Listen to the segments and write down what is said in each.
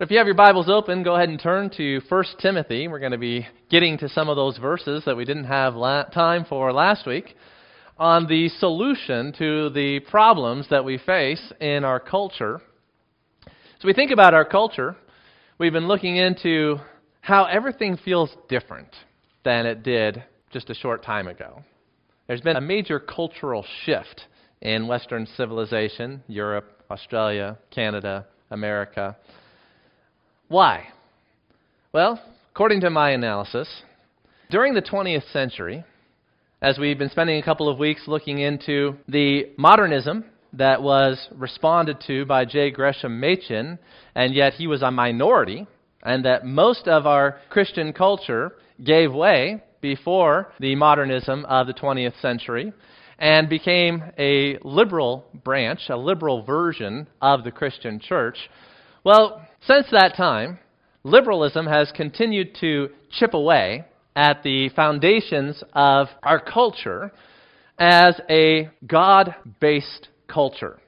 If you have your Bibles open, go ahead and turn to 1 Timothy. We're going to be getting to some of those verses that we didn't have la- time for last week on the solution to the problems that we face in our culture. So we think about our culture. We've been looking into how everything feels different than it did just a short time ago. There's been a major cultural shift in Western civilization, Europe, Australia, Canada, America. Why? Well, according to my analysis, during the 20th century, as we've been spending a couple of weeks looking into the modernism that was responded to by J. Gresham Machen, and yet he was a minority, and that most of our Christian culture gave way before the modernism of the 20th century and became a liberal branch, a liberal version of the Christian church. Well, since that time, liberalism has continued to chip away at the foundations of our culture as a God based culture.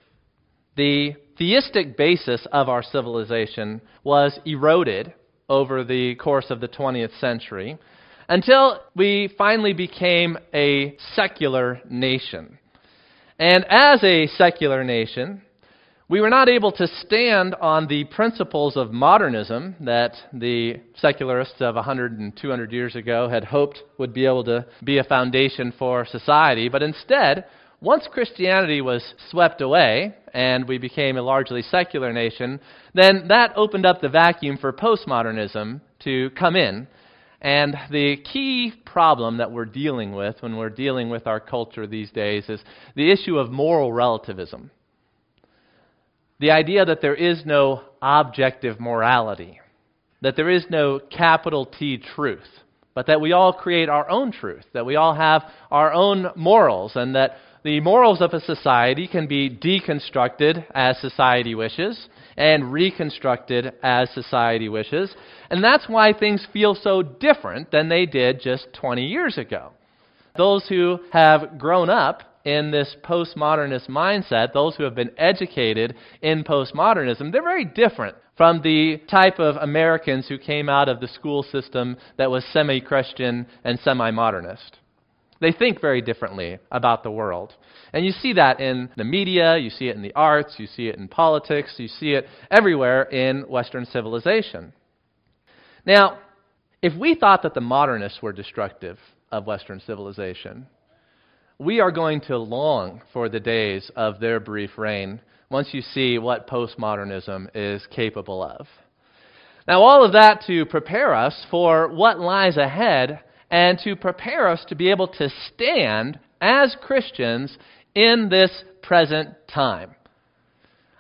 The theistic basis of our civilization was eroded over the course of the 20th century until we finally became a secular nation. And as a secular nation, we were not able to stand on the principles of modernism that the secularists of 100 and 200 years ago had hoped would be able to be a foundation for society, but instead, once Christianity was swept away and we became a largely secular nation, then that opened up the vacuum for postmodernism to come in. And the key problem that we're dealing with when we're dealing with our culture these days is the issue of moral relativism the idea that there is no objective morality, that there is no capital T truth, but that we all create our own truth, that we all have our own morals, and that the morals of a society can be deconstructed as society wishes and reconstructed as society wishes. And that's why things feel so different than they did just 20 years ago. Those who have grown up in this postmodernist mindset, those who have been educated in postmodernism, they're very different from the type of Americans who came out of the school system that was semi Christian and semi modernist. They think very differently about the world. And you see that in the media, you see it in the arts, you see it in politics, you see it everywhere in Western civilization. Now, if we thought that the modernists were destructive of Western civilization, we are going to long for the days of their brief reign once you see what postmodernism is capable of. Now, all of that to prepare us for what lies ahead and to prepare us to be able to stand as Christians in this present time.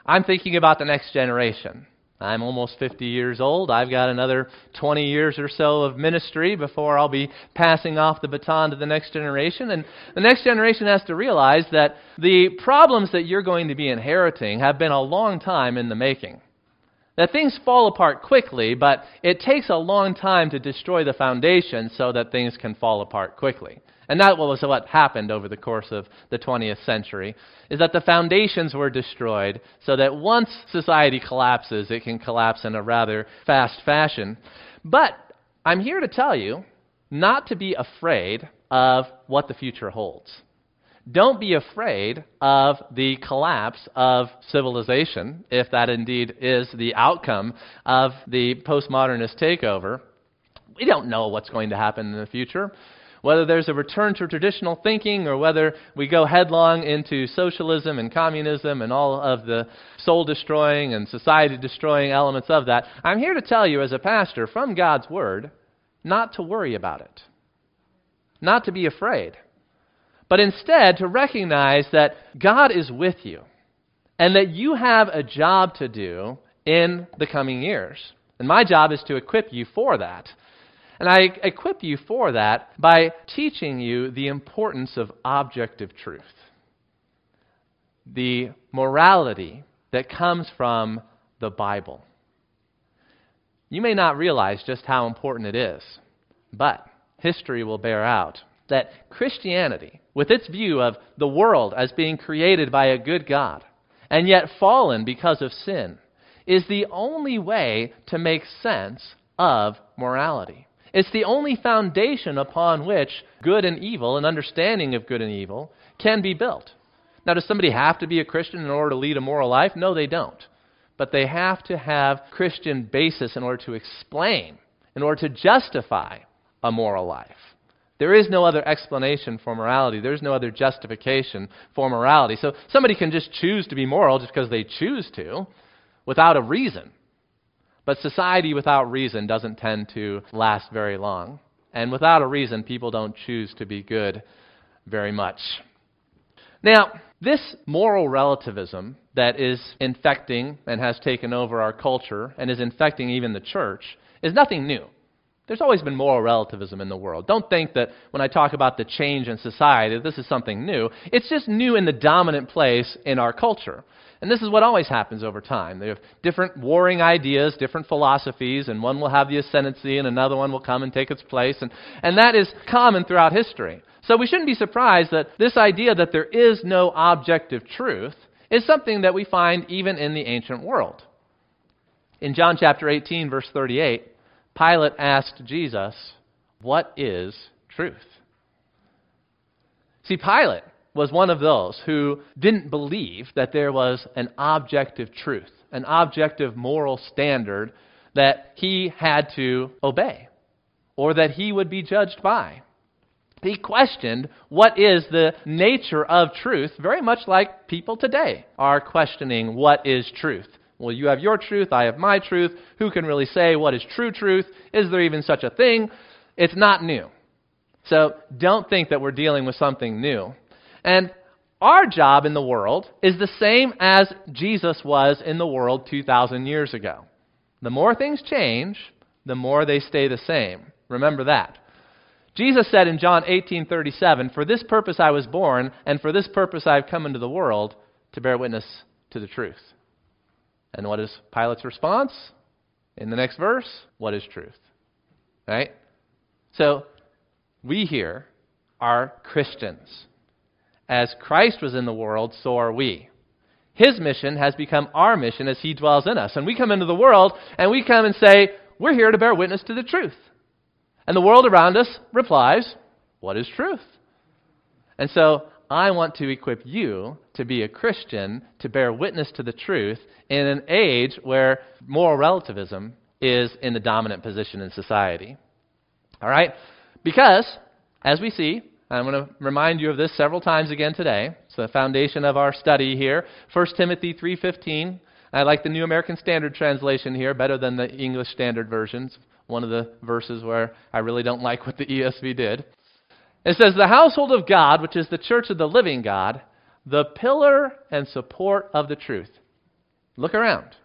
I'm thinking about the next generation. I'm almost 50 years old. I've got another 20 years or so of ministry before I'll be passing off the baton to the next generation. And the next generation has to realize that the problems that you're going to be inheriting have been a long time in the making. That things fall apart quickly, but it takes a long time to destroy the foundation so that things can fall apart quickly. And that was what happened over the course of the 20th century, is that the foundations were destroyed so that once society collapses, it can collapse in a rather fast fashion. But I'm here to tell you not to be afraid of what the future holds. Don't be afraid of the collapse of civilization, if that indeed is the outcome of the postmodernist takeover. We don't know what's going to happen in the future whether there's a return to traditional thinking or whether we go headlong into socialism and communism and all of the soul destroying and society destroying elements of that, I'm here to tell you as a pastor from God's Word not to worry about it, not to be afraid, but instead to recognize that God is with you and that you have a job to do in the coming years. And my job is to equip you for that. And I equip you for that by teaching you the importance of objective truth, the morality that comes from the Bible. You may not realize just how important it is, but history will bear out that Christianity, with its view of the world as being created by a good God, and yet fallen because of sin, is the only way to make sense of morality. It's the only foundation upon which good and evil, an understanding of good and evil, can be built. Now, does somebody have to be a Christian in order to lead a moral life? No, they don't. But they have to have Christian basis in order to explain, in order to justify a moral life. There is no other explanation for morality. There's no other justification for morality. So somebody can just choose to be moral just because they choose to without a reason. But society without reason doesn't tend to last very long. And without a reason, people don't choose to be good very much. Now, this moral relativism that is infecting and has taken over our culture and is infecting even the church is nothing new. There's always been moral relativism in the world. Don't think that when I talk about the change in society, this is something new. It's just new in the dominant place in our culture. And this is what always happens over time. They have different warring ideas, different philosophies, and one will have the ascendancy and another one will come and take its place. And, and that is common throughout history. So we shouldn't be surprised that this idea that there is no objective truth is something that we find even in the ancient world. In John chapter 18, verse 38, Pilate asked Jesus, What is truth? See, Pilate was one of those who didn't believe that there was an objective truth, an objective moral standard that he had to obey or that he would be judged by. He questioned what is the nature of truth, very much like people today are questioning what is truth. Well, you have your truth, I have my truth. Who can really say what is true truth? Is there even such a thing? It's not new. So don't think that we're dealing with something new. And our job in the world is the same as Jesus was in the world 2,000 years ago. The more things change, the more they stay the same. Remember that. Jesus said in John 18:37, "For this purpose I was born, and for this purpose I have come into the world, to bear witness to the truth." And what is Pilate's response? In the next verse, what is truth? Right? So, we here are Christians. As Christ was in the world, so are we. His mission has become our mission as He dwells in us. And we come into the world and we come and say, We're here to bear witness to the truth. And the world around us replies, What is truth? And so I want to equip you to be a Christian, to bear witness to the truth in an age where moral relativism is in the dominant position in society. All right? Because, as we see, I'm going to remind you of this several times again today. It's the foundation of our study here. 1 Timothy 3:15. I like the New American Standard translation here better than the English Standard versions. One of the verses where I really don't like what the ESV did. It says, "The household of God, which is the church of the living God, the pillar and support of the truth." Look around.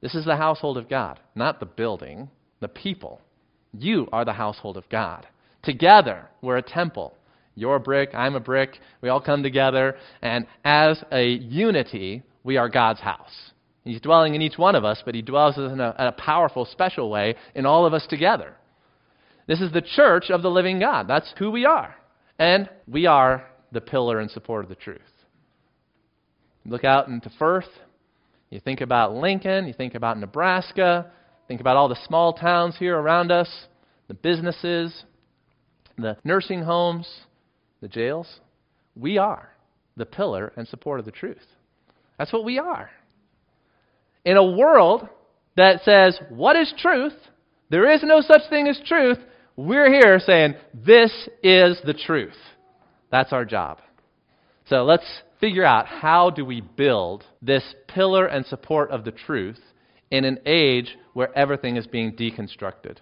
This is the household of God, not the building, the people. You are the household of God. Together, we're a temple. You're a brick, I'm a brick. We all come together, and as a unity, we are God's house. He's dwelling in each one of us, but He dwells in a, in a powerful, special way in all of us together. This is the church of the living God. That's who we are. And we are the pillar and support of the truth. look out into Firth, you think about Lincoln, you think about Nebraska, think about all the small towns here around us, the businesses, the nursing homes, the jails, we are the pillar and support of the truth. That's what we are. In a world that says, What is truth? There is no such thing as truth. We're here saying, This is the truth. That's our job. So let's figure out how do we build this pillar and support of the truth in an age where everything is being deconstructed.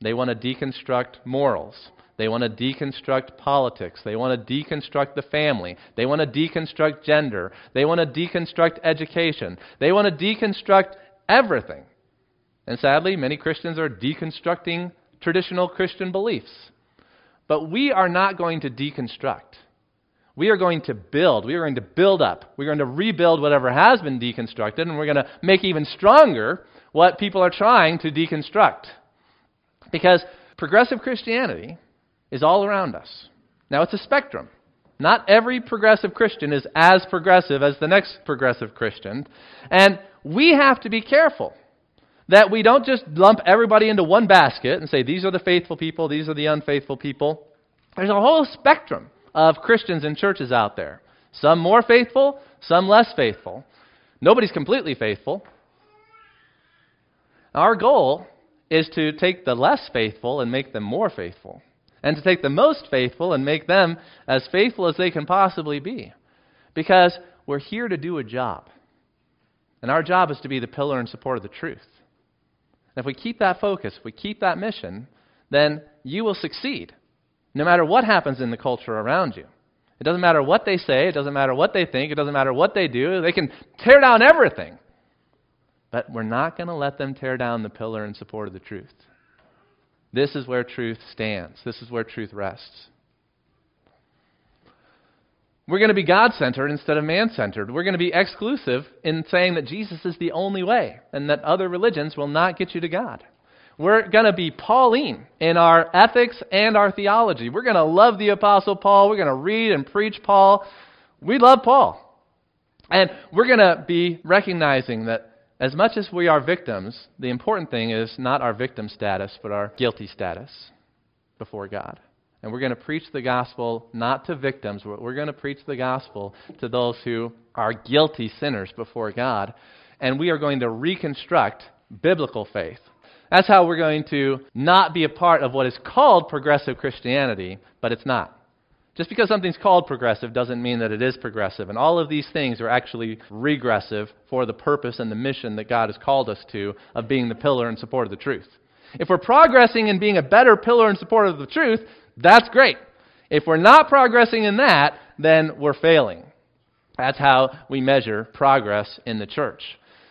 They want to deconstruct morals. They want to deconstruct politics. They want to deconstruct the family. They want to deconstruct gender. They want to deconstruct education. They want to deconstruct everything. And sadly, many Christians are deconstructing traditional Christian beliefs. But we are not going to deconstruct. We are going to build. We are going to build up. We're going to rebuild whatever has been deconstructed, and we're going to make even stronger what people are trying to deconstruct. Because progressive Christianity is all around us. Now, it's a spectrum. Not every progressive Christian is as progressive as the next progressive Christian. And we have to be careful that we don't just lump everybody into one basket and say, these are the faithful people, these are the unfaithful people. There's a whole spectrum of Christians and churches out there. Some more faithful, some less faithful. Nobody's completely faithful. Our goal is to take the less faithful and make them more faithful, and to take the most faithful and make them as faithful as they can possibly be. Because we're here to do a job. And our job is to be the pillar and support of the truth. And if we keep that focus, if we keep that mission, then you will succeed, no matter what happens in the culture around you. It doesn't matter what they say, it doesn't matter what they think, it doesn't matter what they do. They can tear down everything. But we're not going to let them tear down the pillar in support of the truth. This is where truth stands, this is where truth rests. We're going to be God centered instead of man centered. We're going to be exclusive in saying that Jesus is the only way and that other religions will not get you to God. We're going to be Pauline in our ethics and our theology. We're going to love the Apostle Paul. We're going to read and preach Paul. We love Paul. And we're going to be recognizing that as much as we are victims, the important thing is not our victim status, but our guilty status before God. And we're going to preach the gospel not to victims, but we're going to preach the gospel to those who are guilty sinners before God. And we are going to reconstruct biblical faith. That's how we're going to not be a part of what is called progressive Christianity, but it's not. Just because something's called progressive doesn't mean that it is progressive. And all of these things are actually regressive for the purpose and the mission that God has called us to of being the pillar and support of the truth. If we're progressing in being a better pillar and support of the truth, that's great. If we're not progressing in that, then we're failing. That's how we measure progress in the church.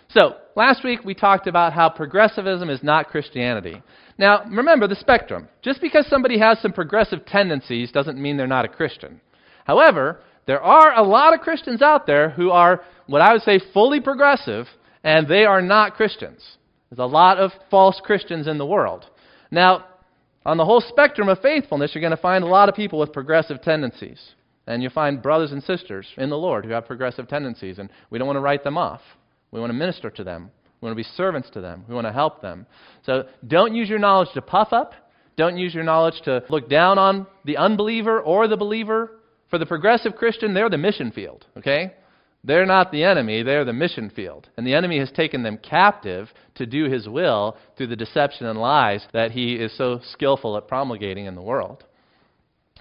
So, last week we talked about how progressivism is not Christianity. Now, remember the spectrum. Just because somebody has some progressive tendencies doesn't mean they're not a Christian. However, there are a lot of Christians out there who are what I would say fully progressive, and they are not Christians. There's a lot of false Christians in the world. Now, on the whole spectrum of faithfulness, you're going to find a lot of people with progressive tendencies. And you find brothers and sisters in the Lord who have progressive tendencies, and we don't want to write them off. We want to minister to them. We want to be servants to them. We want to help them. So don't use your knowledge to puff up. Don't use your knowledge to look down on the unbeliever or the believer. For the progressive Christian, they're the mission field, okay? They're not the enemy, they're the mission field. And the enemy has taken them captive to do his will through the deception and lies that he is so skillful at promulgating in the world.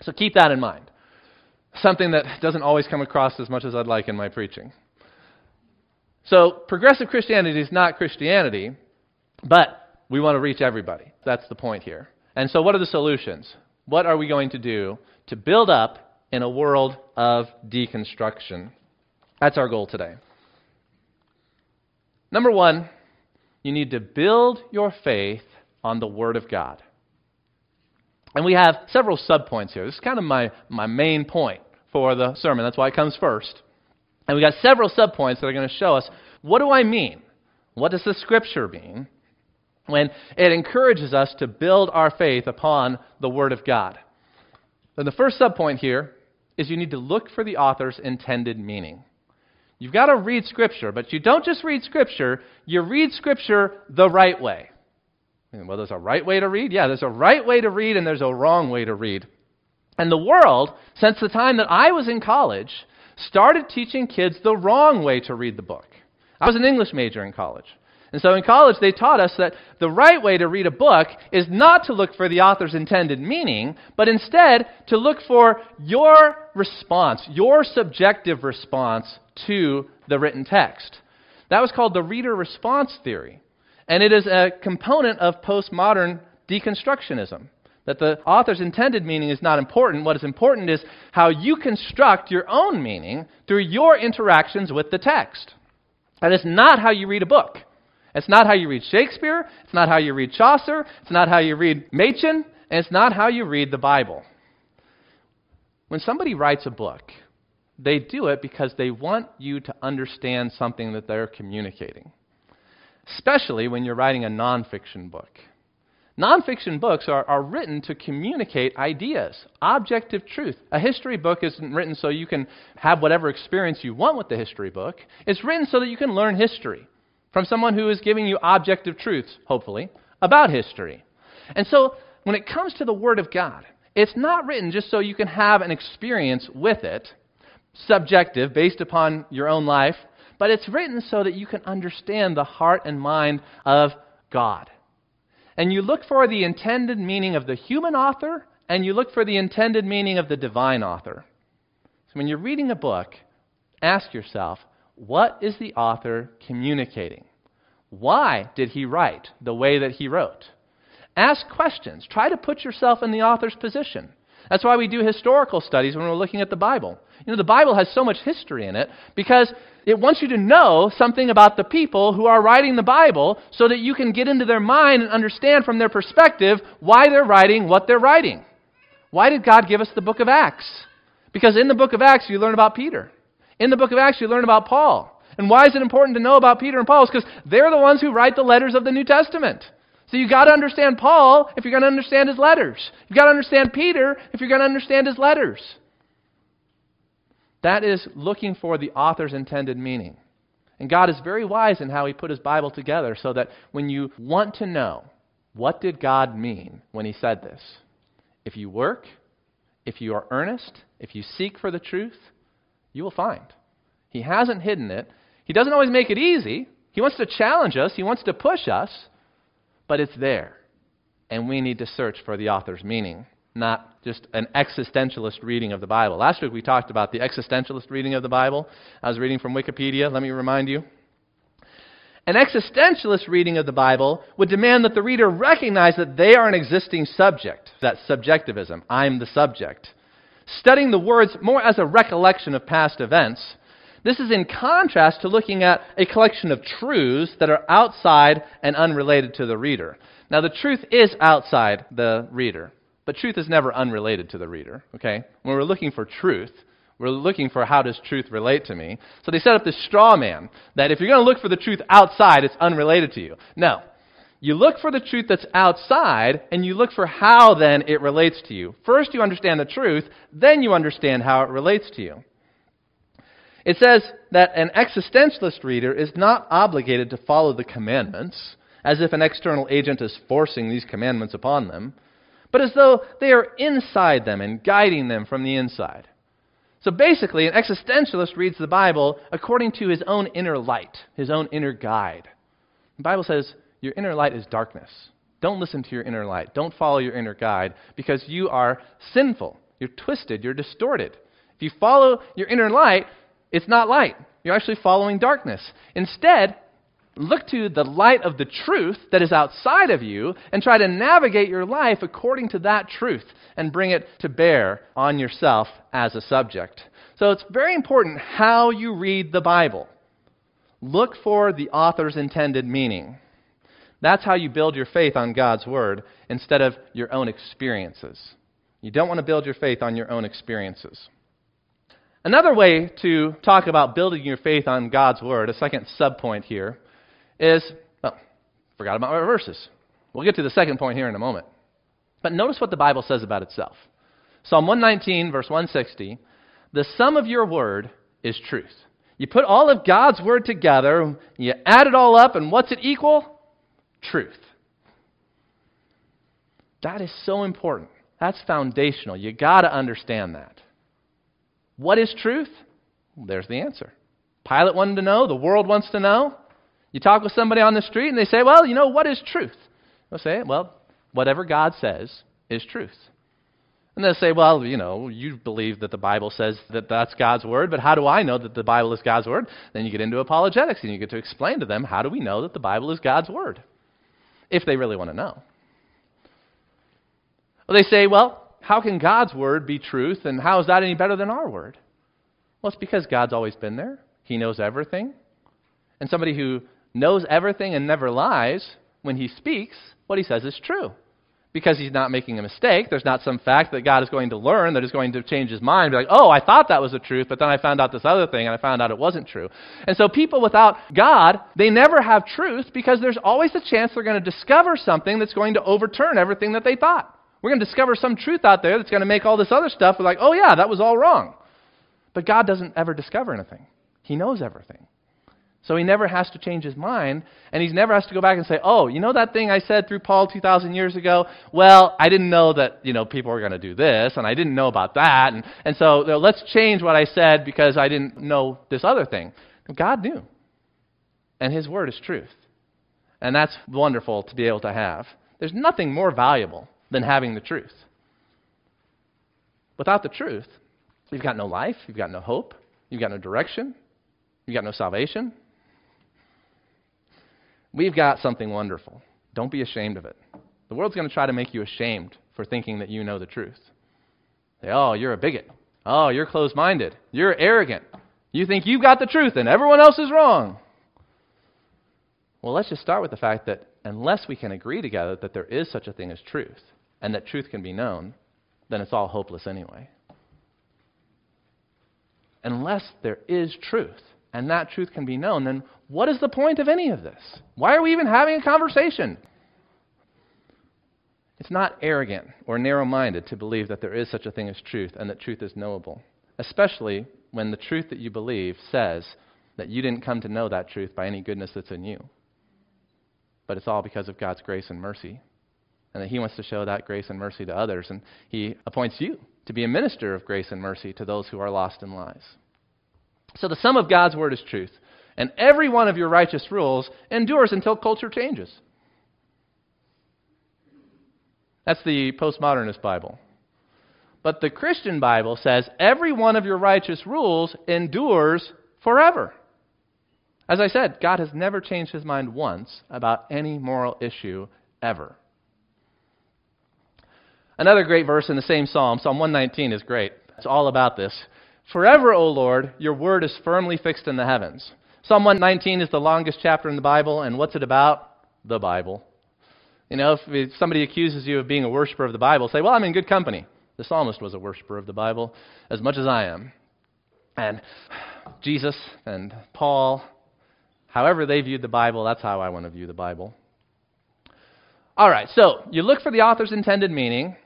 So keep that in mind. Something that doesn't always come across as much as I'd like in my preaching. So, progressive Christianity is not Christianity, but we want to reach everybody. That's the point here. And so, what are the solutions? What are we going to do to build up in a world of deconstruction? That's our goal today. Number one, you need to build your faith on the Word of God. And we have several subpoints here. This is kind of my, my main point for the sermon. That's why it comes first. And we got several subpoints that are going to show us what do I mean? What does the scripture mean when it encourages us to build our faith upon the Word of God? And the first subpoint here is you need to look for the author's intended meaning. You've got to read Scripture, but you don't just read Scripture, you read Scripture the right way. Well, there's a right way to read? Yeah, there's a right way to read and there's a wrong way to read. And the world, since the time that I was in college, started teaching kids the wrong way to read the book. I was an English major in college. And so in college, they taught us that the right way to read a book is not to look for the author's intended meaning, but instead to look for your response, your subjective response to the written text. That was called the reader response theory. And it is a component of postmodern deconstructionism. That the author's intended meaning is not important. What is important is how you construct your own meaning through your interactions with the text. And it's not how you read a book. It's not how you read Shakespeare. It's not how you read Chaucer. It's not how you read Machen. And it's not how you read the Bible. When somebody writes a book, they do it because they want you to understand something that they're communicating, especially when you're writing a nonfiction book. Nonfiction books are, are written to communicate ideas, objective truth. A history book isn't written so you can have whatever experience you want with the history book. It's written so that you can learn history from someone who is giving you objective truths, hopefully, about history. And so, when it comes to the Word of God, it's not written just so you can have an experience with it, subjective, based upon your own life, but it's written so that you can understand the heart and mind of God and you look for the intended meaning of the human author and you look for the intended meaning of the divine author. So when you're reading a book, ask yourself, what is the author communicating? Why did he write the way that he wrote? Ask questions. Try to put yourself in the author's position. That's why we do historical studies when we're looking at the Bible. You know, the Bible has so much history in it because it wants you to know something about the people who are writing the Bible so that you can get into their mind and understand from their perspective why they're writing what they're writing. Why did God give us the book of Acts? Because in the book of Acts, you learn about Peter. In the book of Acts, you learn about Paul. And why is it important to know about Peter and Paul? It's because they're the ones who write the letters of the New Testament. So you've got to understand Paul if you're going to understand his letters. You've got to understand Peter if you're going to understand his letters. That is looking for the author's intended meaning. And God is very wise in how he put his Bible together so that when you want to know what did God mean when he said this, if you work, if you are earnest, if you seek for the truth, you will find. He hasn't hidden it. He doesn't always make it easy. He wants to challenge us, he wants to push us, but it's there. And we need to search for the author's meaning not just an existentialist reading of the Bible. Last week we talked about the existentialist reading of the Bible. I was reading from Wikipedia. Let me remind you. An existentialist reading of the Bible would demand that the reader recognize that they are an existing subject. That subjectivism. I'm the subject. Studying the words more as a recollection of past events. This is in contrast to looking at a collection of truths that are outside and unrelated to the reader. Now, the truth is outside the reader. But truth is never unrelated to the reader, okay? When we're looking for truth, we're looking for how does truth relate to me. So they set up this straw man that if you're going to look for the truth outside, it's unrelated to you. No. You look for the truth that's outside, and you look for how then it relates to you. First, you understand the truth, then you understand how it relates to you. It says that an existentialist reader is not obligated to follow the commandments, as if an external agent is forcing these commandments upon them but as though they are inside them and guiding them from the inside. So basically, an existentialist reads the Bible according to his own inner light, his own inner guide. The Bible says your inner light is darkness. Don't listen to your inner light. Don't follow your inner guide because you are sinful. You're twisted. You're distorted. If you follow your inner light, it's not light. You're actually following darkness. Instead, Look to the light of the truth that is outside of you and try to navigate your life according to that truth and bring it to bear on yourself as a subject. So it's very important how you read the Bible. Look for the author's intended meaning. That's how you build your faith on God's Word instead of your own experiences. You don't want to build your faith on your own experiences. Another way to talk about building your faith on God's Word, a second subpoint here, is, oh, forgot about my verses. We'll get to the second point here in a moment. But notice what the Bible says about itself. Psalm 119, verse 160 The sum of your word is truth. You put all of God's word together, you add it all up, and what's it equal? Truth. That is so important. That's foundational. You got to understand that. What is truth? there's the answer. Pilate wanted to know, the world wants to know. You talk with somebody on the street and they say, Well, you know, what is truth? They'll say, Well, whatever God says is truth. And they'll say, Well, you know, you believe that the Bible says that that's God's word, but how do I know that the Bible is God's word? Then you get into apologetics and you get to explain to them, How do we know that the Bible is God's word? If they really want to know. Well, they say, Well, how can God's word be truth, and how is that any better than our word? Well, it's because God's always been there. He knows everything. And somebody who knows everything and never lies, when he speaks, what he says is true. because he's not making a mistake. There's not some fact that God is going to learn that is going to change his mind. Be like, oh, I thought that was the truth, but then I found out this other thing and I found out it wasn't true. And so people without God, they never have truth because there's always a chance they're going to discover something that's going to overturn everything that they thought. We're going to discover some truth out there that's going to make all this other stuff like, oh, yeah, that was all wrong. But God doesn't ever discover anything, He knows everything. So he never has to change his mind, and he never has to go back and say, "Oh, you know that thing I said through Paul 2,000 years ago? Well, I didn't know that you know people were going to do this, and I didn't know about that, and and so you know, let's change what I said because I didn't know this other thing." God knew, and His word is truth, and that's wonderful to be able to have. There's nothing more valuable than having the truth. Without the truth, you've got no life, you've got no hope, you've got no direction, you've got no salvation. We've got something wonderful. Don't be ashamed of it. The world's going to try to make you ashamed for thinking that you know the truth. Oh, you're a bigot. Oh, you're closed minded. You're arrogant. You think you've got the truth and everyone else is wrong. Well, let's just start with the fact that unless we can agree together that there is such a thing as truth and that truth can be known, then it's all hopeless anyway. Unless there is truth and that truth can be known, then what is the point of any of this? Why are we even having a conversation? It's not arrogant or narrow minded to believe that there is such a thing as truth and that truth is knowable, especially when the truth that you believe says that you didn't come to know that truth by any goodness that's in you, but it's all because of God's grace and mercy, and that He wants to show that grace and mercy to others, and He appoints you to be a minister of grace and mercy to those who are lost in lies. So the sum of God's word is truth and every one of your righteous rules endures until culture changes. That's the postmodernist Bible. But the Christian Bible says every one of your righteous rules endures forever. As I said, God has never changed his mind once about any moral issue ever. Another great verse in the same psalm, Psalm 119, is great. It's all about this. Forever, O Lord, your word is firmly fixed in the heavens. Psalm 119 is the longest chapter in the Bible, and what's it about? The Bible. You know, if somebody accuses you of being a worshiper of the Bible, say, Well, I'm in good company. The psalmist was a worshiper of the Bible as much as I am. And Jesus and Paul, however they viewed the Bible, that's how I want to view the Bible. All right, so you look for the author's intended meaning.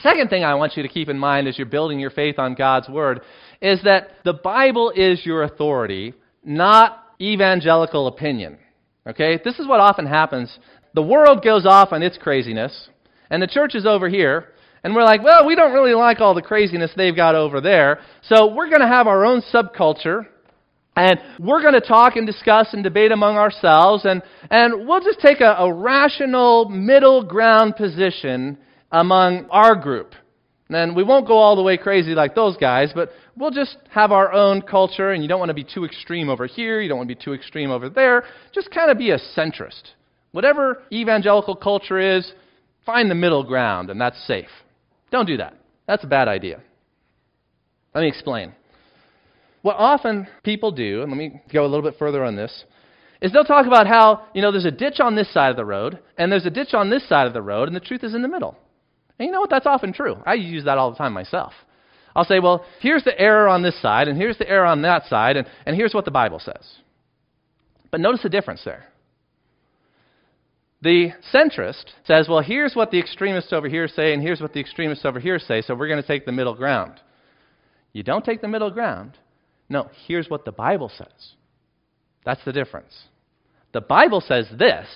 Second thing I want you to keep in mind as you're building your faith on God's Word is that the Bible is your authority not evangelical opinion. Okay? This is what often happens. The world goes off on its craziness, and the church is over here, and we're like, well, we don't really like all the craziness they've got over there, so we're going to have our own subculture, and we're going to talk and discuss and debate among ourselves, and, and we'll just take a, a rational middle ground position among our group. And we won't go all the way crazy like those guys, but we'll just have our own culture, and you don't want to be too extreme over here, you don't want to be too extreme over there. Just kind of be a centrist. Whatever evangelical culture is, find the middle ground, and that's safe. Don't do that. That's a bad idea. Let me explain. What often people do, and let me go a little bit further on this, is they'll talk about how, you know, there's a ditch on this side of the road, and there's a ditch on this side of the road, and the truth is in the middle. And you know what? That's often true. I use that all the time myself. I'll say, well, here's the error on this side, and here's the error on that side, and, and here's what the Bible says. But notice the difference there. The centrist says, well, here's what the extremists over here say, and here's what the extremists over here say, so we're going to take the middle ground. You don't take the middle ground. No, here's what the Bible says. That's the difference. The Bible says this,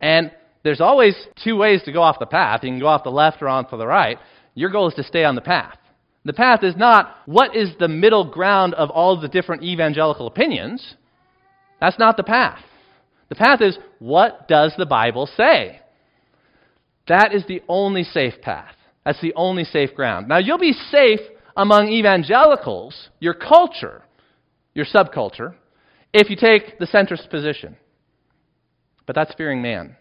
and there's always two ways to go off the path. You can go off the left or onto the right. Your goal is to stay on the path. The path is not what is the middle ground of all the different evangelical opinions. That's not the path. The path is what does the Bible say? That is the only safe path. That's the only safe ground. Now, you'll be safe among evangelicals, your culture, your subculture, if you take the centrist position. But that's fearing man.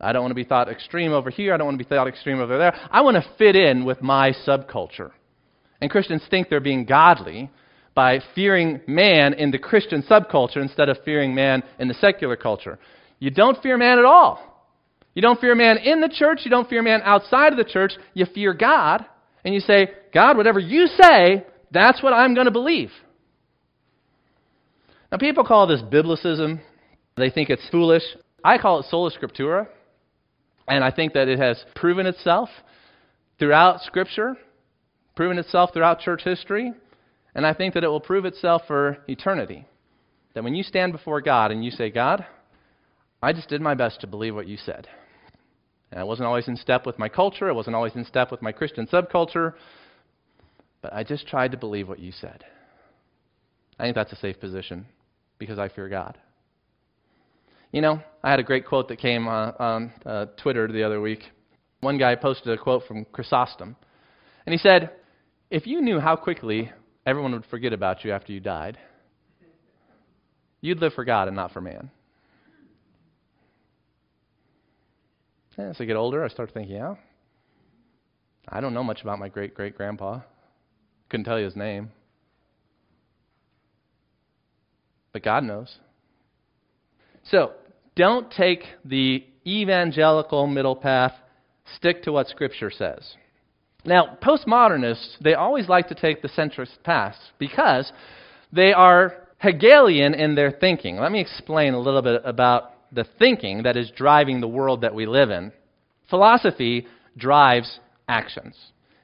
I don't want to be thought extreme over here. I don't want to be thought extreme over there. I want to fit in with my subculture. And Christians think they're being godly by fearing man in the Christian subculture instead of fearing man in the secular culture. You don't fear man at all. You don't fear man in the church, you don't fear man outside of the church, you fear God, and you say, God, whatever you say, that's what I'm going to believe. Now, people call this biblicism. They think it's foolish. I call it sola scriptura, and I think that it has proven itself throughout Scripture, proven itself throughout church history, and I think that it will prove itself for eternity. That when you stand before God and you say, God, I just did my best to believe what you said. And I wasn't always in step with my culture, I wasn't always in step with my Christian subculture, but I just tried to believe what you said. I think that's a safe position because I fear God. You know, I had a great quote that came uh, on uh, Twitter the other week. One guy posted a quote from Chrysostom, and he said, If you knew how quickly everyone would forget about you after you died, you'd live for God and not for man. as I get older, I start thinking, yeah, I don't know much about my great great grandpa. Couldn't tell you his name. But God knows. So, don't take the evangelical middle path, stick to what Scripture says. Now, postmodernists, they always like to take the centrist path because they are Hegelian in their thinking. Let me explain a little bit about the thinking that is driving the world that we live in. Philosophy drives actions.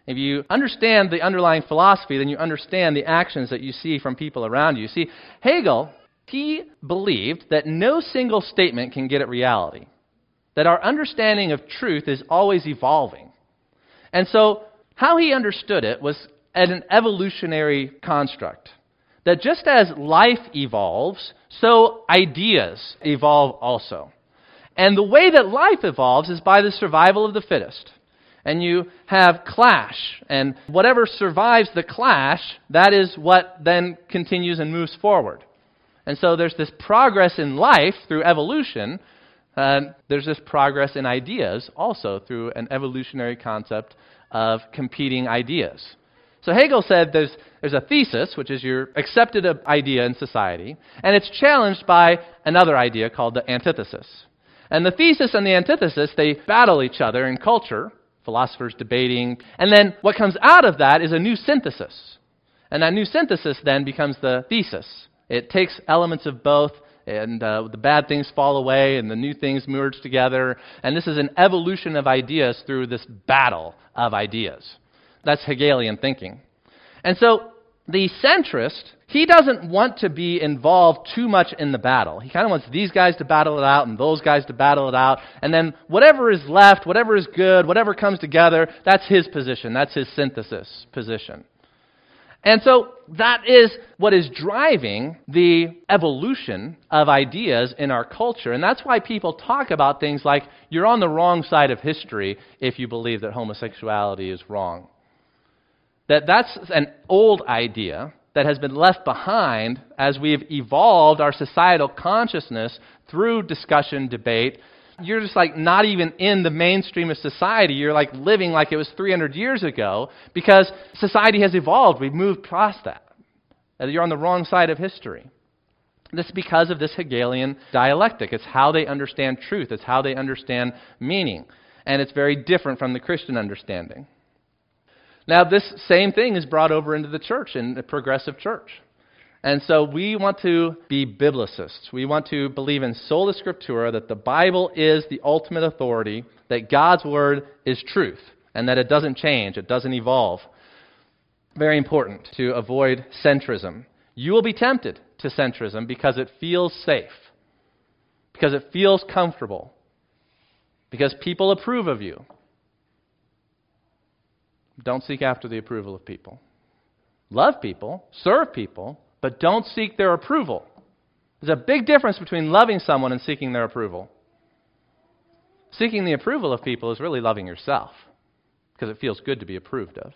If you understand the underlying philosophy, then you understand the actions that you see from people around you. See, Hegel, he believed that no single statement can get at reality, that our understanding of truth is always evolving. And so, how he understood it was as an evolutionary construct. That just as life evolves, so ideas evolve also. And the way that life evolves is by the survival of the fittest and you have clash. And whatever survives the clash, that is what then continues and moves forward. And so there's this progress in life through evolution. Uh, there's this progress in ideas also through an evolutionary concept of competing ideas. So Hegel said there's, there's a thesis, which is your accepted idea in society, and it's challenged by another idea called the antithesis. And the thesis and the antithesis, they battle each other in culture, philosophers debating. And then what comes out of that is a new synthesis. And that new synthesis then becomes the thesis. It takes elements of both, and uh, the bad things fall away, and the new things merge together. And this is an evolution of ideas through this battle of ideas. That's Hegelian thinking. And so the centrist, he doesn't want to be involved too much in the battle. He kind of wants these guys to battle it out and those guys to battle it out. And then whatever is left, whatever is good, whatever comes together, that's his position. That's his synthesis position. And so that is what is driving the evolution of ideas in our culture. And that's why people talk about things like you're on the wrong side of history if you believe that homosexuality is wrong that that's an old idea that has been left behind as we've evolved our societal consciousness through discussion, debate. You're just like not even in the mainstream of society. You're like living like it was 300 years ago because society has evolved. We've moved past that. You're on the wrong side of history. This is because of this Hegelian dialectic. It's how they understand truth, it's how they understand meaning. And it's very different from the Christian understanding. Now, this same thing is brought over into the church, in the progressive church. And so we want to be biblicists. We want to believe in sola scriptura, that the Bible is the ultimate authority, that God's word is truth, and that it doesn't change, it doesn't evolve. Very important to avoid centrism. You will be tempted to centrism because it feels safe, because it feels comfortable, because people approve of you, don't seek after the approval of people. Love people, serve people, but don't seek their approval. There's a big difference between loving someone and seeking their approval. Seeking the approval of people is really loving yourself because it feels good to be approved of.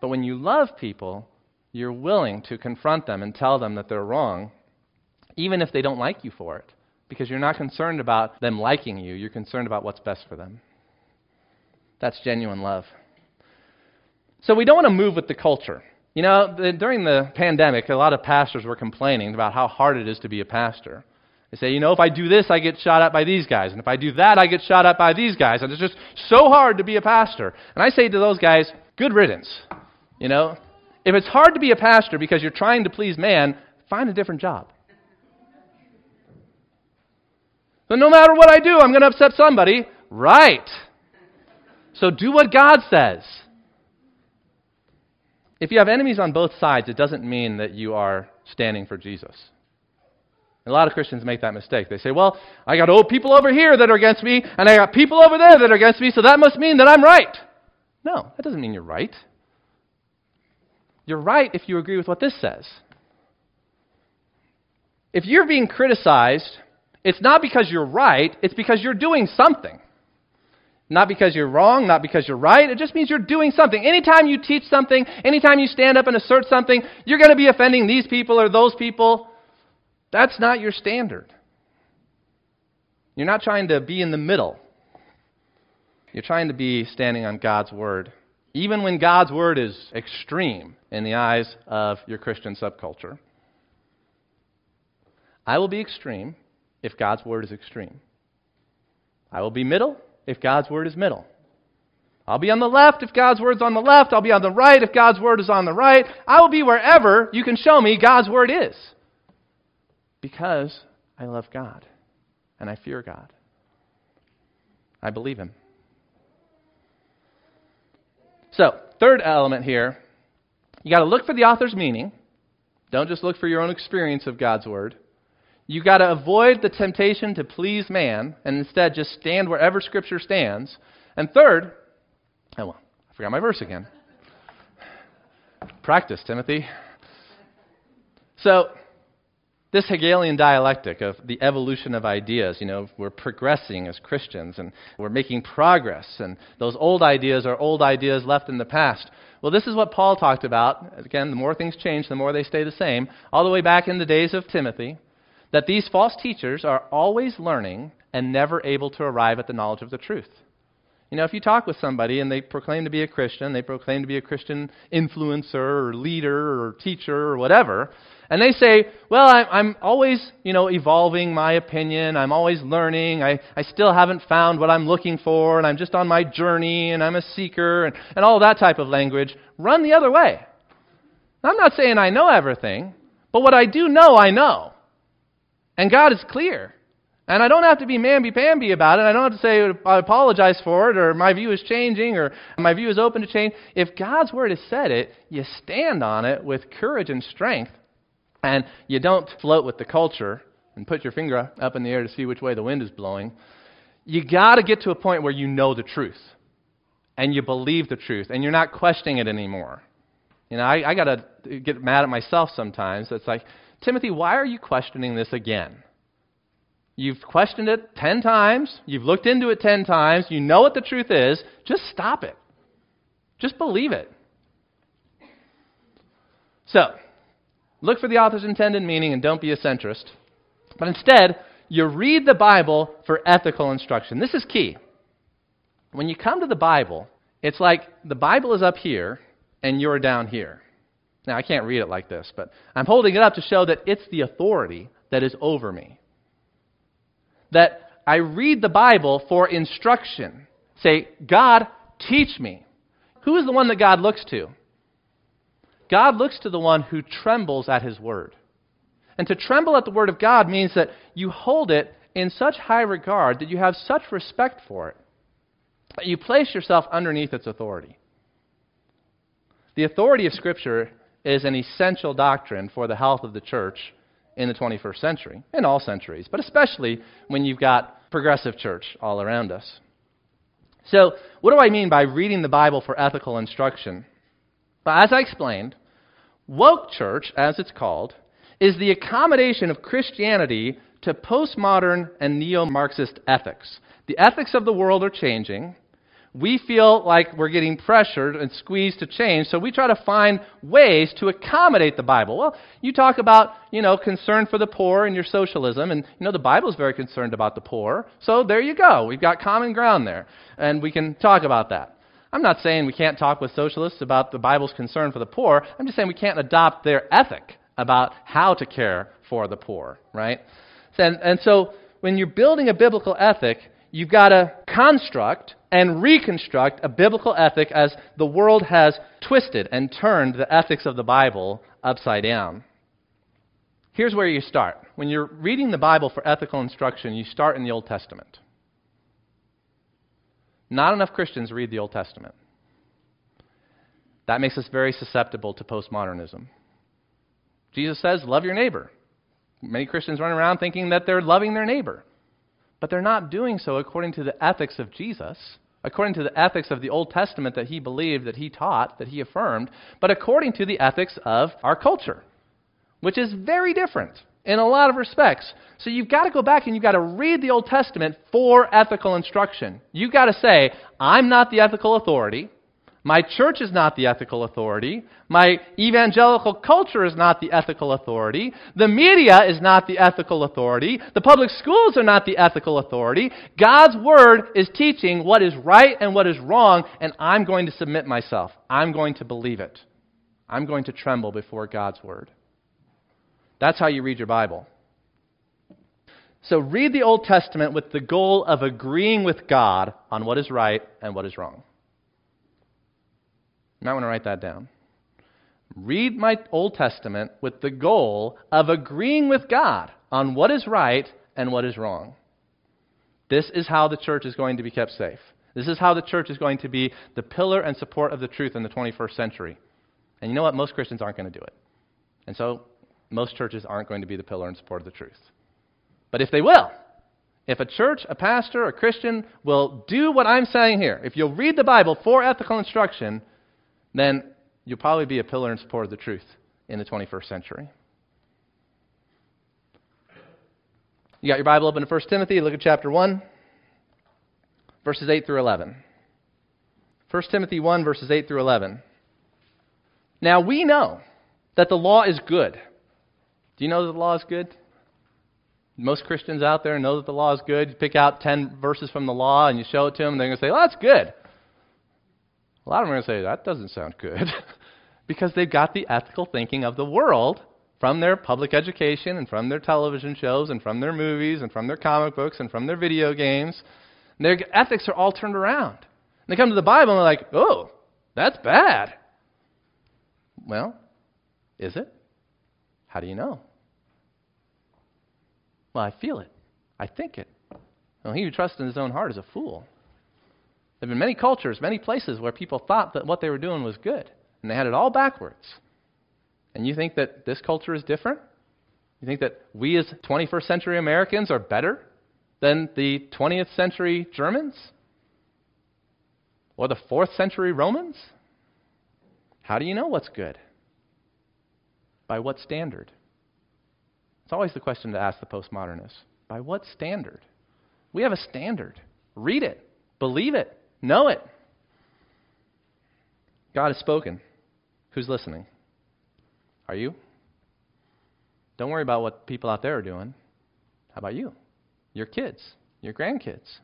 But when you love people, you're willing to confront them and tell them that they're wrong, even if they don't like you for it, because you're not concerned about them liking you, you're concerned about what's best for them. That's genuine love. So we don't want to move with the culture. You know, during the pandemic, a lot of pastors were complaining about how hard it is to be a pastor. They say, you know, if I do this, I get shot at by these guys. And if I do that, I get shot at by these guys. And it's just so hard to be a pastor. And I say to those guys, good riddance. You know, if it's hard to be a pastor because you're trying to please man, find a different job. So no matter what I do, I'm going to upset somebody. Right. So do what God says. If you have enemies on both sides, it doesn't mean that you are standing for Jesus. a lot of Christians make that mistake. They say, well, I got old people over here that are against me, and I got people over there that are against me, so that must mean that I'm right. No, that doesn't mean you're right. You're right if you agree with what this says. If you're being criticized, it's not because you're right, it's because you're doing something. Not because you're wrong, not because you're right. It just means you're doing something. Anytime you teach something, anytime you stand up and assert something, you're going to be offending these people or those people. That's not your standard. You're not trying to be in the middle. You're trying to be standing on God's word, even when God's word is extreme in the eyes of your Christian subculture. I will be extreme if God's word is extreme. I will be middle if God's word is middle. I'll be on the left if God's word's on the left. I'll be on the right if God's word is on the right. I will be wherever you can show me God's word is. Because I love God and I fear God. I believe Him. So, third element here you got to look for the author's meaning. Don't just look for your own experience of God's word. You've got to avoid the temptation to please man and instead just stand wherever Scripture stands. And third, oh, well, I forgot my verse again. Practice, Timothy. So, this Hegelian dialectic of the evolution of ideas, you know, we're progressing as Christians and we're making progress, and those old ideas are old ideas left in the past. Well, this is what Paul talked about. Again, the more things change, the more they stay the same, all the way back in the days of Timothy that these false teachers are always learning and never able to arrive at the knowledge of the truth. You know, if you talk with somebody and they proclaim to be a Christian, they proclaim to be a Christian influencer or leader or teacher or whatever, and they say, Well, I'm, I'm always, you know, evolving my opinion. I'm always learning. I, I still haven't found what I'm looking for, and I'm just on my journey, and I'm a seeker, and, and all that type of language. Run the other way. I'm not saying I know everything, but what I do know, I know. And God is clear. And I don't have to be mamby-pamby about it. I don't have to say I apologize for it or my view is changing or my view is open to change. If God's word has said it, you stand on it with courage and strength. And you don't float with the culture and put your finger up in the air to see which way the wind is blowing. You got to get to a point where you know the truth and you believe the truth and you're not questioning it anymore. You know, I, I got to get mad at myself sometimes. It's like, Timothy, why are you questioning this again? You've questioned it 10 times. You've looked into it 10 times. You know what the truth is. Just stop it. Just believe it. So, look for the author's intended meaning and don't be a centrist. But instead, you read the Bible for ethical instruction. This is key. When you come to the Bible, it's like the Bible is up here and you're down here. Now, I can't read it like this, but I'm holding it up to show that it's the authority that is over me. That I read the Bible for instruction. Say, God, teach me. Who is the one that God looks to? God looks to the one who trembles at his word. And to tremble at the word of God means that you hold it in such high regard that you have such respect for it that you place yourself underneath its authority. The authority of Scripture is an essential doctrine for the health of the church in the 21st century, in all centuries, but especially when you've got progressive church all around us. So, what do I mean by reading the Bible for ethical instruction? Well, as I explained, woke church, as it's called, is the accommodation of Christianity to postmodern and neo Marxist ethics. The ethics of the world are changing, we feel like we're getting pressured and squeezed to change, so we try to find ways to accommodate the Bible. Well, you talk about, you know, concern for the poor in your socialism, and, you know, the Bible is very concerned about the poor, so there you go. We've got common ground there, and we can talk about that. I'm not saying we can't talk with socialists about the Bible's concern for the poor. I'm just saying we can't adopt their ethic about how to care for the poor, right? And, and so when you're building a biblical ethic, you've got to construct and reconstruct a biblical ethic as the world has twisted and turned the ethics of the Bible upside down. Here's where you start. When you're reading the Bible for ethical instruction, you start in the Old Testament. Not enough Christians read the Old Testament. That makes us very susceptible to postmodernism. Jesus says, Love your neighbor. Many Christians run around thinking that they're loving their neighbor, but they're not doing so according to the ethics of Jesus, according to the ethics of the Old Testament that he believed, that he taught, that he affirmed, but according to the ethics of our culture, which is very different in a lot of respects. So you've got to go back and you've got to read the Old Testament for ethical instruction. You've got to say, I'm not the ethical authority. My church is not the ethical authority. My evangelical culture is not the ethical authority. The media is not the ethical authority. The public schools are not the ethical authority. God's Word is teaching what is right and what is wrong, and I'm going to submit myself. I'm going to believe it. I'm going to tremble before God's Word. That's how you read your Bible. So read the Old Testament with the goal of agreeing with God on what is right and what is wrong. Might want to write that down. Read my Old Testament with the goal of agreeing with God on what is right and what is wrong. This is how the church is going to be kept safe. This is how the church is going to be the pillar and support of the truth in the 21st century. And you know what? Most Christians aren't going to do it. And so most churches aren't going to be the pillar and support of the truth. But if they will, if a church, a pastor, a Christian will do what I'm saying here, if you'll read the Bible for ethical instruction, then you'll probably be a pillar and support of the truth in the 21st century. You got your Bible open to 1 Timothy, look at chapter 1, verses 8 through 11. 1 Timothy 1, verses 8 through 11. Now we know that the law is good do you know that the law is good? Most Christians out there know that the law is good. You pick out 10 verses from the law and you show it to them, and they're going to say, well, that's good. A lot of them are going to say, that doesn't sound good. because they've got the ethical thinking of the world from their public education and from their television shows and from their movies and from their comic books and from their video games. And their ethics are all turned around. And they come to the Bible and they're like, oh, that's bad. Well, is it? How do you know? Well, I feel it. I think it. Well, he who trusts in his own heart is a fool. There have been many cultures, many places where people thought that what they were doing was good, and they had it all backwards. And you think that this culture is different? You think that we as 21st century Americans are better than the 20th century Germans? Or the 4th century Romans? How do you know what's good? By what standard? It's always the question to ask the postmodernists. By what standard? We have a standard. Read it, believe it, know it. God has spoken. Who's listening? Are you? Don't worry about what people out there are doing. How about you? Your kids, your grandkids.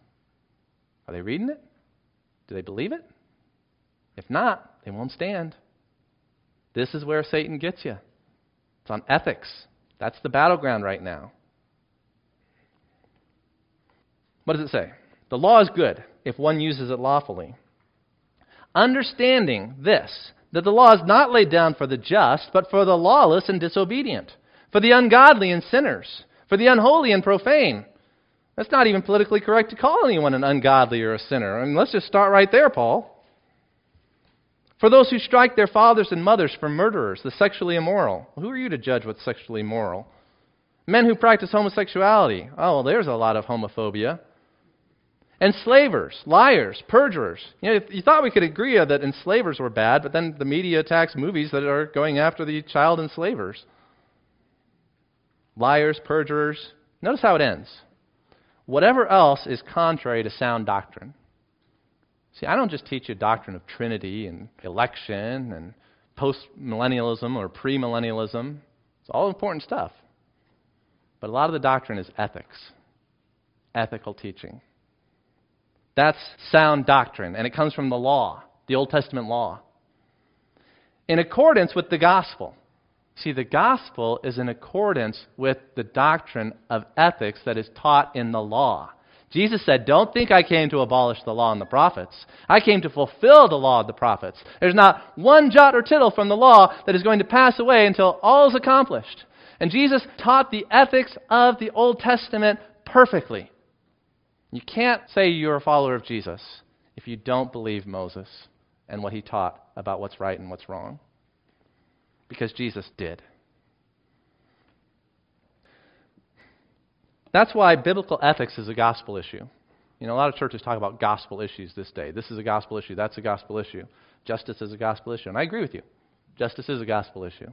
Are they reading it? Do they believe it? If not, they won't stand. This is where Satan gets you. It's on ethics. That's the battleground right now. What does it say? The law is good if one uses it lawfully. Understanding this, that the law is not laid down for the just, but for the lawless and disobedient, for the ungodly and sinners, for the unholy and profane. That's not even politically correct to call anyone an ungodly or a sinner. I mean, let's just start right there, Paul. For those who strike their fathers and mothers, for murderers, the sexually immoral. Who are you to judge what's sexually immoral? Men who practice homosexuality. Oh, well, there's a lot of homophobia. Enslavers, liars, perjurers. You, know, you thought we could agree that enslavers were bad, but then the media attacks movies that are going after the child enslavers. Liars, perjurers. Notice how it ends. Whatever else is contrary to sound doctrine. See, I don't just teach you doctrine of Trinity and election and post-millennialism or premillennialism. It's all important stuff. But a lot of the doctrine is ethics, ethical teaching. That's sound doctrine, and it comes from the law, the Old Testament law. In accordance with the gospel. See, the gospel is in accordance with the doctrine of ethics that is taught in the law. Jesus said, Don't think I came to abolish the law and the prophets. I came to fulfill the law of the prophets. There's not one jot or tittle from the law that is going to pass away until all is accomplished. And Jesus taught the ethics of the Old Testament perfectly. You can't say you're a follower of Jesus if you don't believe Moses and what he taught about what's right and what's wrong because Jesus did. That's why biblical ethics is a gospel issue. You know, a lot of churches talk about gospel issues this day. This is a gospel issue, that's a gospel issue. Justice is a gospel issue. And I agree with you. Justice is a gospel issue.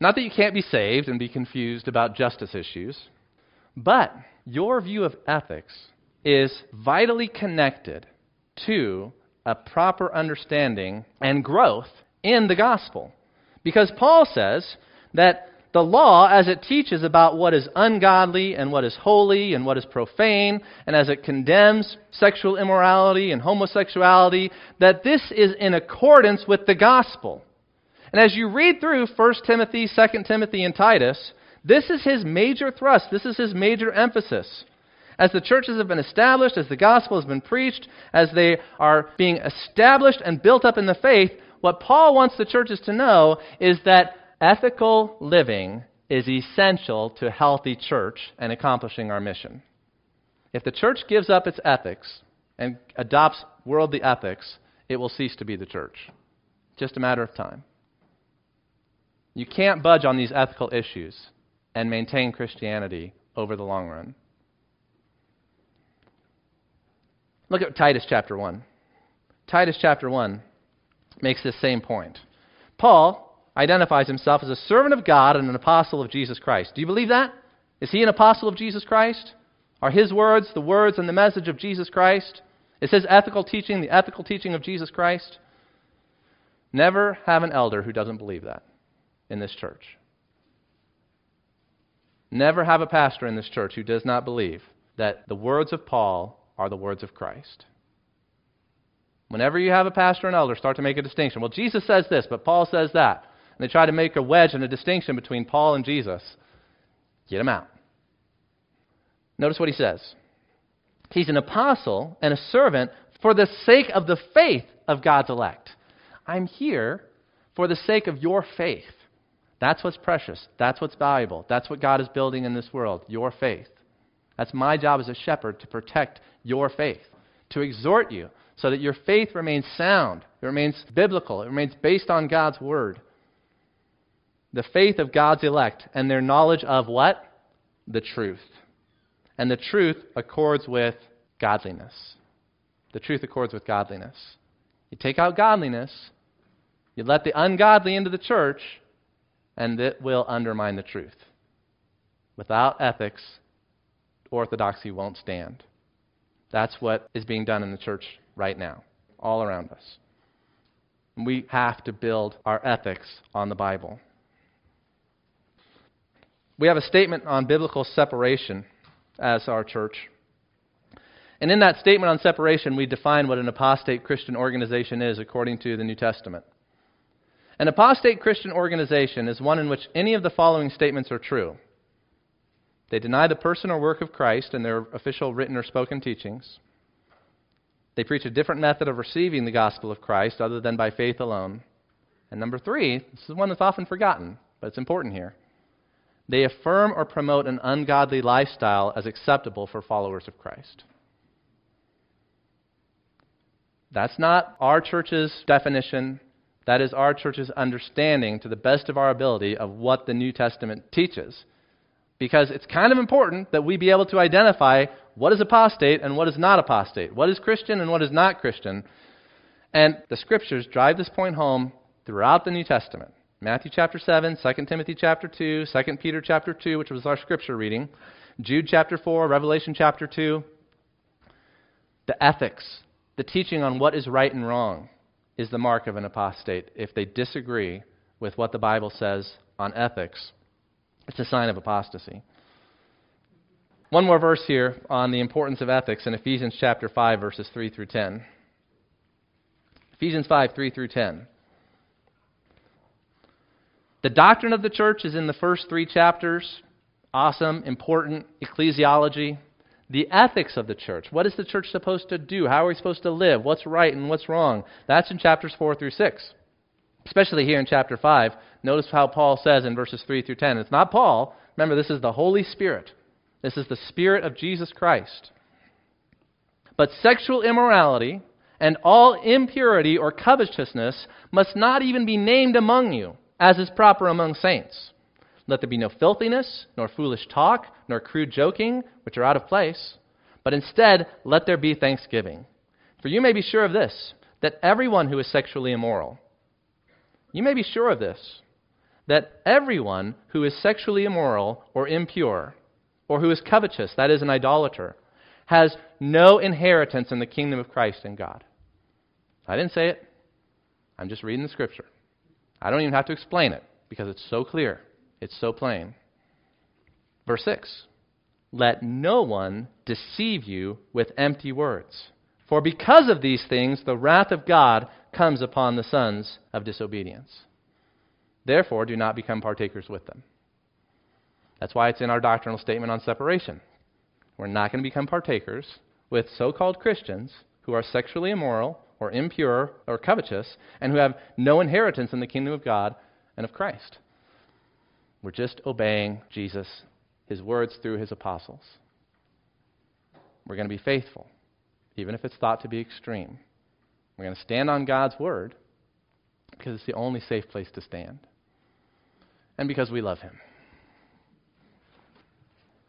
Not that you can't be saved and be confused about justice issues, but your view of ethics is vitally connected to a proper understanding and growth in the gospel. Because Paul says that the law, as it teaches about what is ungodly and what is holy and what is profane, and as it condemns sexual immorality and homosexuality, that this is in accordance with the gospel. And as you read through 1 Timothy, 2 Timothy, and Titus, this is his major thrust, this is his major emphasis. As the churches have been established, as the gospel has been preached, as they are being established and built up in the faith, what Paul wants the churches to know is that ethical living is essential to healthy church and accomplishing our mission. If the church gives up its ethics and adopts worldly ethics, it will cease to be the church. Just a matter of time. You can't budge on these ethical issues and maintain Christianity over the long run. Look at Titus chapter 1. Titus chapter 1 makes this same point. Paul identifies himself as a servant of God and an apostle of Jesus Christ. Do you believe that? Is he an apostle of Jesus Christ? Are his words the words and the message of Jesus Christ? Is his ethical teaching the ethical teaching of Jesus Christ? Never have an elder who doesn't believe that in this church. Never have a pastor in this church who does not believe that the words of Paul are the words of Christ. Whenever you have a pastor and elder start to make a distinction, well, Jesus says this, but Paul says that, and they try to make a wedge and a distinction between Paul and Jesus, get him out. Notice what he says. He's an apostle and a servant for the sake of the faith of God's elect. I'm here for the sake of your faith. That's what's precious. That's what's valuable. That's what God is building in this world your faith. That's my job as a shepherd to protect your faith, to exhort you, so that your faith remains sound, it remains biblical, it remains based on God's word. The faith of God's elect and their knowledge of what? The truth. And the truth accords with godliness. The truth accords with godliness. You take out godliness, you let the ungodly into the church, and it will undermine the truth. Without ethics, orthodoxy won't stand. That's what is being done in the church right now, all around us. We have to build our ethics on the Bible. We have a statement on biblical separation as our church. And in that statement on separation, we define what an apostate Christian organization is according to the New Testament. An apostate Christian organization is one in which any of the following statements are true. They deny the person or work of Christ in their official written or spoken teachings. They preach a different method of receiving the gospel of Christ other than by faith alone. And number three, this is one that's often forgotten, but it's important here. They affirm or promote an ungodly lifestyle as acceptable for followers of Christ. That's not our church's definition. That is our church's understanding to the best of our ability of what the New Testament teaches. Because it's kind of important that we be able to identify what is apostate and what is not apostate, what is Christian and what is not Christian. And the scriptures drive this point home throughout the New Testament. Matthew chapter 7, 2 Timothy chapter 2, 2 Peter chapter 2, which was our scripture reading, Jude chapter 4, Revelation chapter 2. The ethics, the teaching on what is right and wrong, is the mark of an apostate if they disagree with what the Bible says on ethics it's a sign of apostasy. One more verse here on the importance of ethics in Ephesians chapter 5, verses 3 through 10. Ephesians 5, 3 through 10. The doctrine of the church is in the first three chapters. Awesome, important ecclesiology. The ethics of the church. What is the church supposed to do? How are we supposed to live? What's right and what's wrong? That's in chapters 4 through 6. Especially here in chapter 5. Notice how Paul says in verses 3 through 10. It's not Paul. Remember, this is the Holy Spirit. This is the Spirit of Jesus Christ. But sexual immorality and all impurity or covetousness must not even be named among you, as is proper among saints. Let there be no filthiness, nor foolish talk, nor crude joking, which are out of place, but instead let there be thanksgiving. For you may be sure of this, that everyone who is sexually immoral, you may be sure of this, that everyone who is sexually immoral or impure, or who is covetous, that is, an idolater, has no inheritance in the kingdom of Christ and God. I didn't say it. I'm just reading the scripture. I don't even have to explain it because it's so clear. It's so plain. Verse 6 Let no one deceive you with empty words. For because of these things, the wrath of God comes upon the sons of disobedience. Therefore, do not become partakers with them. That's why it's in our doctrinal statement on separation. We're not going to become partakers with so called Christians who are sexually immoral or impure or covetous and who have no inheritance in the kingdom of God and of Christ. We're just obeying Jesus, his words through his apostles. We're going to be faithful, even if it's thought to be extreme. We're going to stand on God's word because it's the only safe place to stand and because we love him.